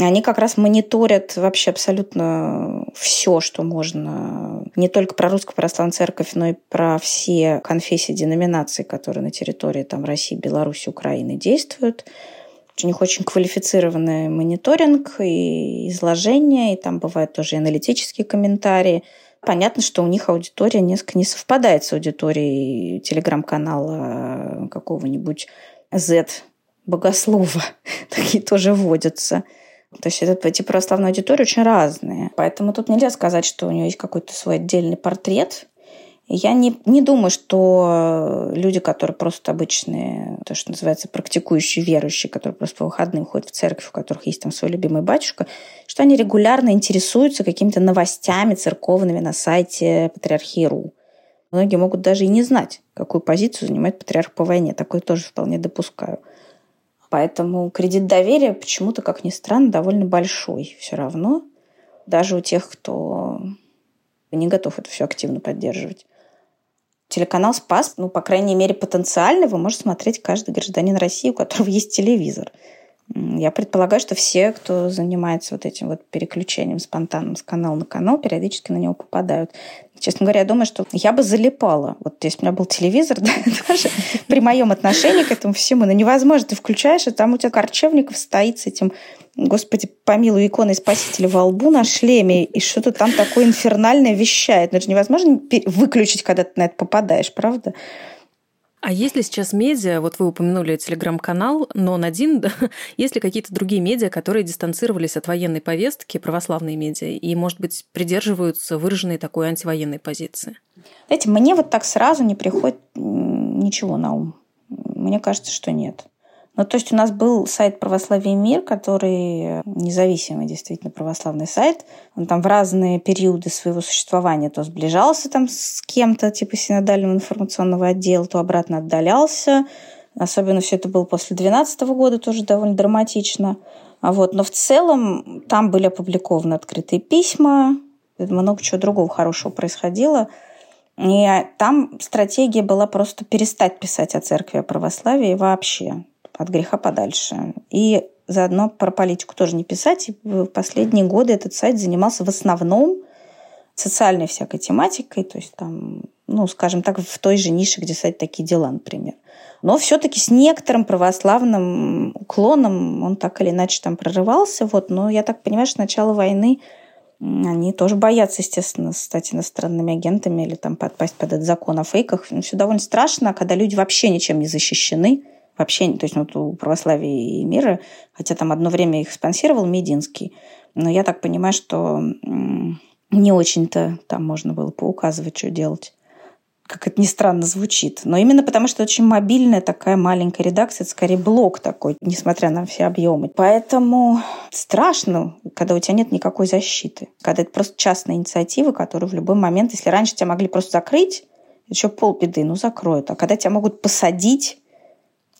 Они как раз мониторят вообще абсолютно все, что можно. Не только про русскую православную церковь, но и про все конфессии, деноминации, которые на территории там, России, Беларуси, Украины действуют. У них очень квалифицированный мониторинг и изложение, и там бывают тоже аналитические комментарии. Понятно, что у них аудитория несколько не совпадает с аудиторией телеграм-канала какого-нибудь Z богослова. *laughs* Такие тоже вводятся. То есть это, эти православные аудитории очень разные. Поэтому тут нельзя сказать, что у нее есть какой-то свой отдельный портрет. Я не, не думаю, что люди, которые просто обычные, то, что называется, практикующие верующие, которые просто по выходным ходят в церковь, у которых есть там свой любимый батюшка, что они регулярно интересуются какими-то новостями церковными на сайте Патриархии.ру. Многие могут даже и не знать, какую позицию занимает патриарх по войне. Такое тоже вполне допускаю. Поэтому кредит доверия почему-то, как ни странно, довольно большой все равно. Даже у тех, кто не готов это все активно поддерживать. Телеканал «Спас», ну, по крайней мере, потенциально вы можете смотреть каждый гражданин России, у которого *laughs* есть телевизор. Я предполагаю, что все, кто занимается вот этим вот переключением спонтанным с канала на канал, периодически на него попадают. Честно говоря, я думаю, что я бы залипала. Вот если у меня был телевизор, *laughs* да, даже при моем отношении к этому всему, ну невозможно. Ты включаешь, и там у тебя Корчевников стоит с этим, господи, помилуй, иконой Спасителя во лбу на шлеме, и что-то там такое инфернальное вещает. Но это же невозможно выключить, когда ты на это попадаешь, правда? А есть ли сейчас медиа, вот вы упомянули телеграм-канал, но он один, да? *laughs* есть ли какие-то другие медиа, которые дистанцировались от военной повестки, православные медиа, и, может быть, придерживаются выраженной такой антивоенной позиции? Знаете, мне вот так сразу не приходит ничего на ум. Мне кажется, что нет. Ну, то есть у нас был сайт «Православие мир», который независимый действительно православный сайт. Он там в разные периоды своего существования то сближался там с кем-то, типа синодального информационного отдела, то обратно отдалялся. Особенно все это было после 2012 года, тоже довольно драматично. А вот, но в целом там были опубликованы открытые письма, много чего другого хорошего происходило. И там стратегия была просто перестать писать о церкви, о православии вообще от греха подальше. И заодно про политику тоже не писать. И в последние годы этот сайт занимался в основном социальной всякой тематикой, то есть там, ну, скажем так, в той же нише, где сайт «Такие дела», например. Но все-таки с некоторым православным уклоном он так или иначе там прорывался. Вот. Но я так понимаю, что с начала войны они тоже боятся, естественно, стать иностранными агентами или там подпасть под этот закон о фейках. Все довольно страшно, когда люди вообще ничем не защищены – вообще, то есть вот у православия и мира, хотя там одно время их спонсировал Мединский, но я так понимаю, что не очень-то там можно было поуказывать, что делать. Как это ни странно звучит. Но именно потому, что очень мобильная такая маленькая редакция, это скорее блок такой, несмотря на все объемы. Поэтому страшно, когда у тебя нет никакой защиты. Когда это просто частная инициатива, которую в любой момент, если раньше тебя могли просто закрыть, еще полбеды, ну закроют. А когда тебя могут посадить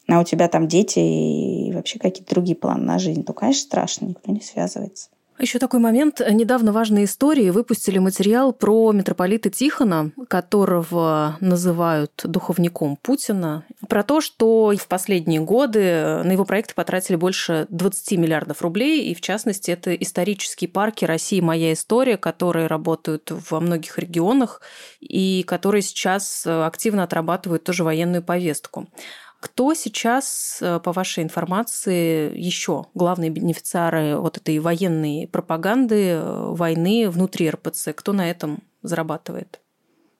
а у тебя там дети и вообще какие-то другие планы на жизнь, то, конечно, страшно, никто не связывается. Еще такой момент. Недавно важные истории выпустили материал про митрополита Тихона, которого называют духовником Путина, про то, что в последние годы на его проекты потратили больше 20 миллиардов рублей, и в частности это исторические парки России «Моя история», которые работают во многих регионах и которые сейчас активно отрабатывают тоже военную повестку. Кто сейчас, э, по вашей информации, еще главные бенефициары вот этой военной пропаганды, э, войны внутри РПЦ? Кто на этом зарабатывает?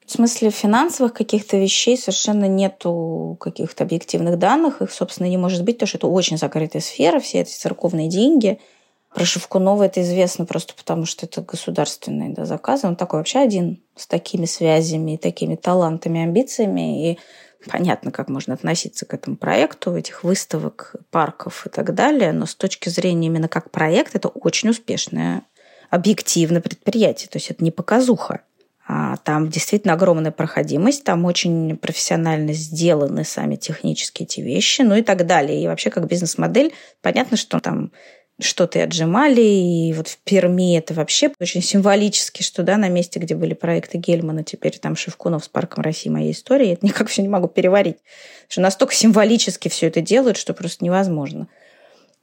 В смысле финансовых каких-то вещей совершенно нету каких-то объективных данных. Их, собственно, не может быть, потому что это очень закрытая сфера, все эти церковные деньги. Про Шевкунова это известно просто потому, что это государственные да, заказы. Он такой вообще один с такими связями, такими талантами, амбициями. И понятно, как можно относиться к этому проекту, этих выставок, парков и так далее, но с точки зрения именно как проект, это очень успешное объективное предприятие, то есть это не показуха. А там действительно огромная проходимость, там очень профессионально сделаны сами технические эти вещи, ну и так далее. И вообще как бизнес-модель, понятно, что там что-то и отжимали. И вот в Перми это вообще очень символически, что да, на месте, где были проекты Гельмана, теперь там Шевкунов с Парком России моей истории. Это никак все не могу переварить. Что настолько символически все это делают, что просто невозможно.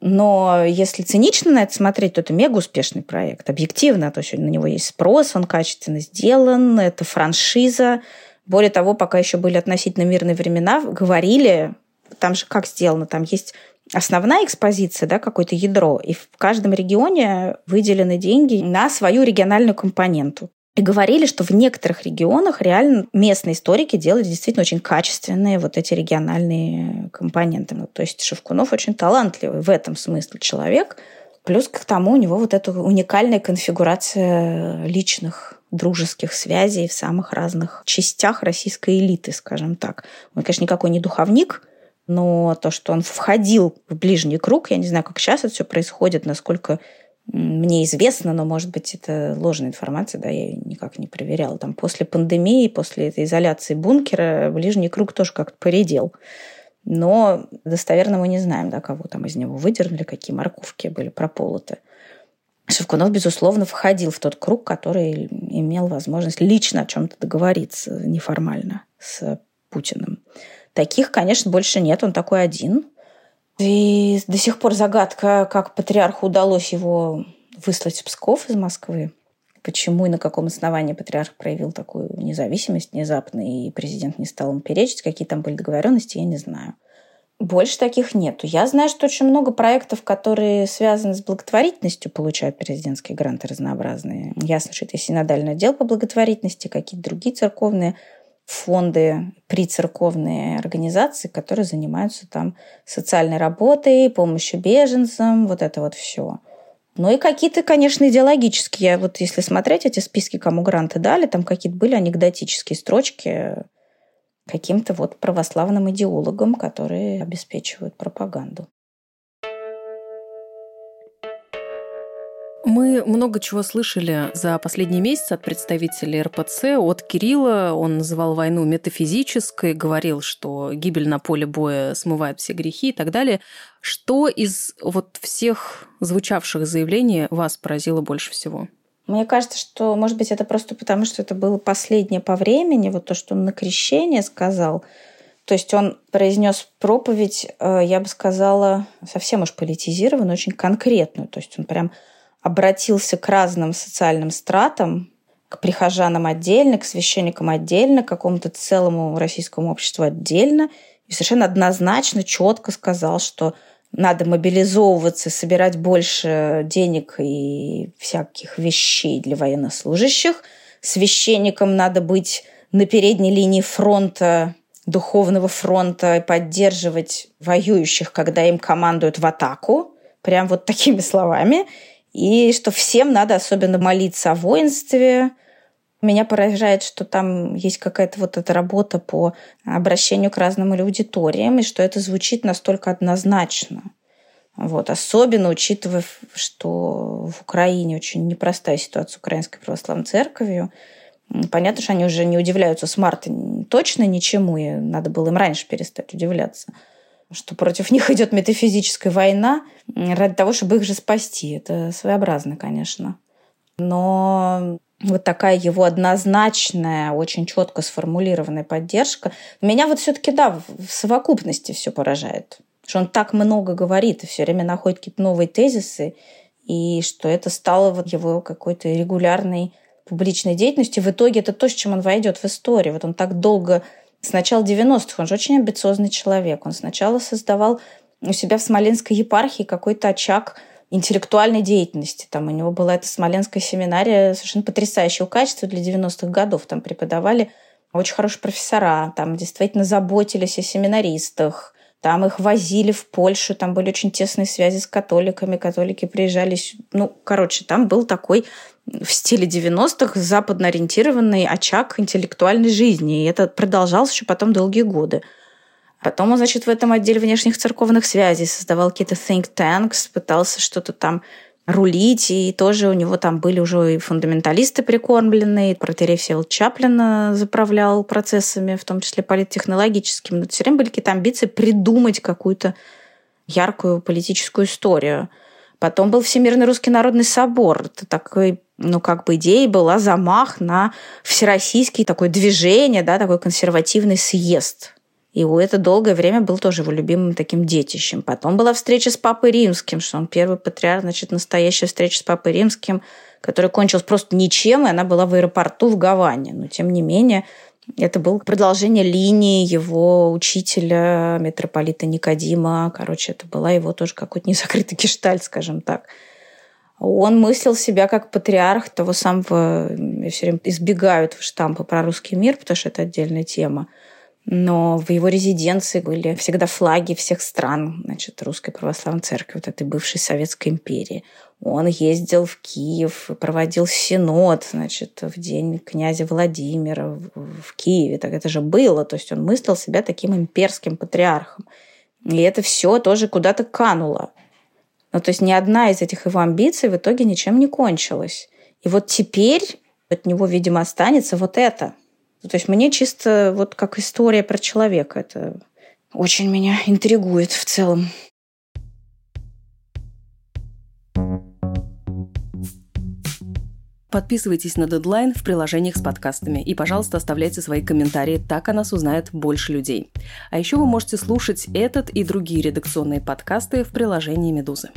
Но если цинично на это смотреть, то это мега успешный проект. Объективно, то есть на него есть спрос, он качественно сделан, это франшиза. Более того, пока еще были относительно мирные времена, говорили, там же как сделано, там есть основная экспозиция, да, какое-то ядро, и в каждом регионе выделены деньги на свою региональную компоненту. И говорили, что в некоторых регионах реально местные историки делали действительно очень качественные вот эти региональные компоненты. Ну, то есть Шевкунов очень талантливый в этом смысле человек. Плюс к тому у него вот эта уникальная конфигурация личных дружеских связей в самых разных частях российской элиты, скажем так. Он, конечно, никакой не духовник, но то, что он входил в ближний круг, я не знаю, как сейчас это все происходит, насколько мне известно, но, может быть, это ложная информация, да, я никак не проверяла. Там после пандемии, после этой изоляции бункера, ближний круг тоже как-то поредел. Но достоверно мы не знаем, да, кого там из него выдернули, какие морковки были прополоты. Шевкунов, безусловно, входил в тот круг, который имел возможность лично о чем-то договориться неформально с Путиным. Таких, конечно, больше нет, он такой один. И до сих пор загадка, как патриарху удалось его выслать в Псков из Москвы. Почему и на каком основании патриарх проявил такую независимость внезапно, и президент не стал ему перечить, какие там были договоренности, я не знаю. Больше таких нету. Я знаю, что очень много проектов, которые связаны с благотворительностью, получают президентские гранты разнообразные. Ясно, что это и синодальный отдел по благотворительности, какие-то другие церковные фонды, прицерковные организации, которые занимаются там социальной работой, помощью беженцам, вот это вот все. Ну и какие-то, конечно, идеологические. Вот если смотреть эти списки, кому гранты дали, там какие-то были анекдотические строчки каким-то вот православным идеологам, которые обеспечивают пропаганду. Мы много чего слышали за последние месяцы от представителей РПЦ, от Кирилла. Он называл войну метафизической, говорил, что гибель на поле боя смывает все грехи и так далее. Что из вот всех звучавших заявлений вас поразило больше всего? Мне кажется, что, может быть, это просто потому, что это было последнее по времени, вот то, что он на крещение сказал. То есть он произнес проповедь, э, я бы сказала, совсем уж политизированную, очень конкретную. То есть он прям обратился к разным социальным стратам, к прихожанам отдельно, к священникам отдельно, к какому-то целому российскому обществу отдельно, и совершенно однозначно, четко сказал, что надо мобилизовываться, собирать больше денег и всяких вещей для военнослужащих. Священникам надо быть на передней линии фронта, духовного фронта, и поддерживать воюющих, когда им командуют в атаку. Прям вот такими словами и что всем надо особенно молиться о воинстве. Меня поражает, что там есть какая-то вот эта работа по обращению к разным аудиториям, и что это звучит настолько однозначно. Вот. Особенно учитывая, что в Украине очень непростая ситуация с Украинской Православной Церковью. Понятно, что они уже не удивляются с марта точно ничему, и надо было им раньше перестать удивляться что против них идет метафизическая война ради того, чтобы их же спасти. Это своеобразно, конечно. Но вот такая его однозначная, очень четко сформулированная поддержка. Меня вот все-таки, да, в совокупности все поражает. Что он так много говорит и все время находит какие-то новые тезисы, и что это стало вот его какой-то регулярной публичной деятельностью. В итоге это то, с чем он войдет в историю. Вот он так долго с начала 90-х. Он же очень амбициозный человек. Он сначала создавал у себя в Смоленской епархии какой-то очаг интеллектуальной деятельности. Там у него была эта Смоленская семинария совершенно потрясающего качества для 90-х годов. Там преподавали очень хорошие профессора, там действительно заботились о семинаристах, там их возили в Польшу, там были очень тесные связи с католиками, католики приезжали. Ну, короче, там был такой в стиле 90-х западно ориентированный очаг интеллектуальной жизни. И это продолжалось еще потом долгие годы. Потом он, значит, в этом отделе внешних церковных связей создавал какие-то think tanks, пытался что-то там рулить, и тоже у него там были уже и фундаменталисты прикормленные, протерей Всеволод Чаплин заправлял процессами, в том числе политтехнологическими. Но все время были какие-то амбиции придумать какую-то яркую политическую историю. Потом был Всемирный русский народный собор. Это такой ну, как бы идеей была замах на всероссийский такое движение, да, такой консервативный съезд. И у это долгое время был тоже его любимым таким детищем. Потом была встреча с Папой Римским, что он первый патриарх, значит, настоящая встреча с Папой Римским, которая кончилась просто ничем, и она была в аэропорту в Гаване. Но, тем не менее, это было продолжение линии его учителя, митрополита Никодима. Короче, это была его тоже какой-то *laughs* незакрытый гештальт, скажем так. Он мыслил себя как патриарх того самого, я все время избегаю этого штампа про русский мир, потому что это отдельная тема. Но в его резиденции были всегда флаги всех стран, значит, Русской Православной Церкви, вот этой бывшей Советской империи. Он ездил в Киев, проводил синод, значит, в день князя Владимира в Киеве. Так это же было. То есть он мыслил себя таким имперским патриархом. И это все тоже куда-то кануло. Ну, то есть ни одна из этих его амбиций в итоге ничем не кончилась. И вот теперь от него, видимо, останется вот это. То есть мне чисто вот как история про человека. Это очень меня интригует в целом. Подписывайтесь на Дедлайн в приложениях с подкастами и, пожалуйста, оставляйте свои комментарии, так о нас узнает больше людей. А еще вы можете слушать этот и другие редакционные подкасты в приложении «Медузы».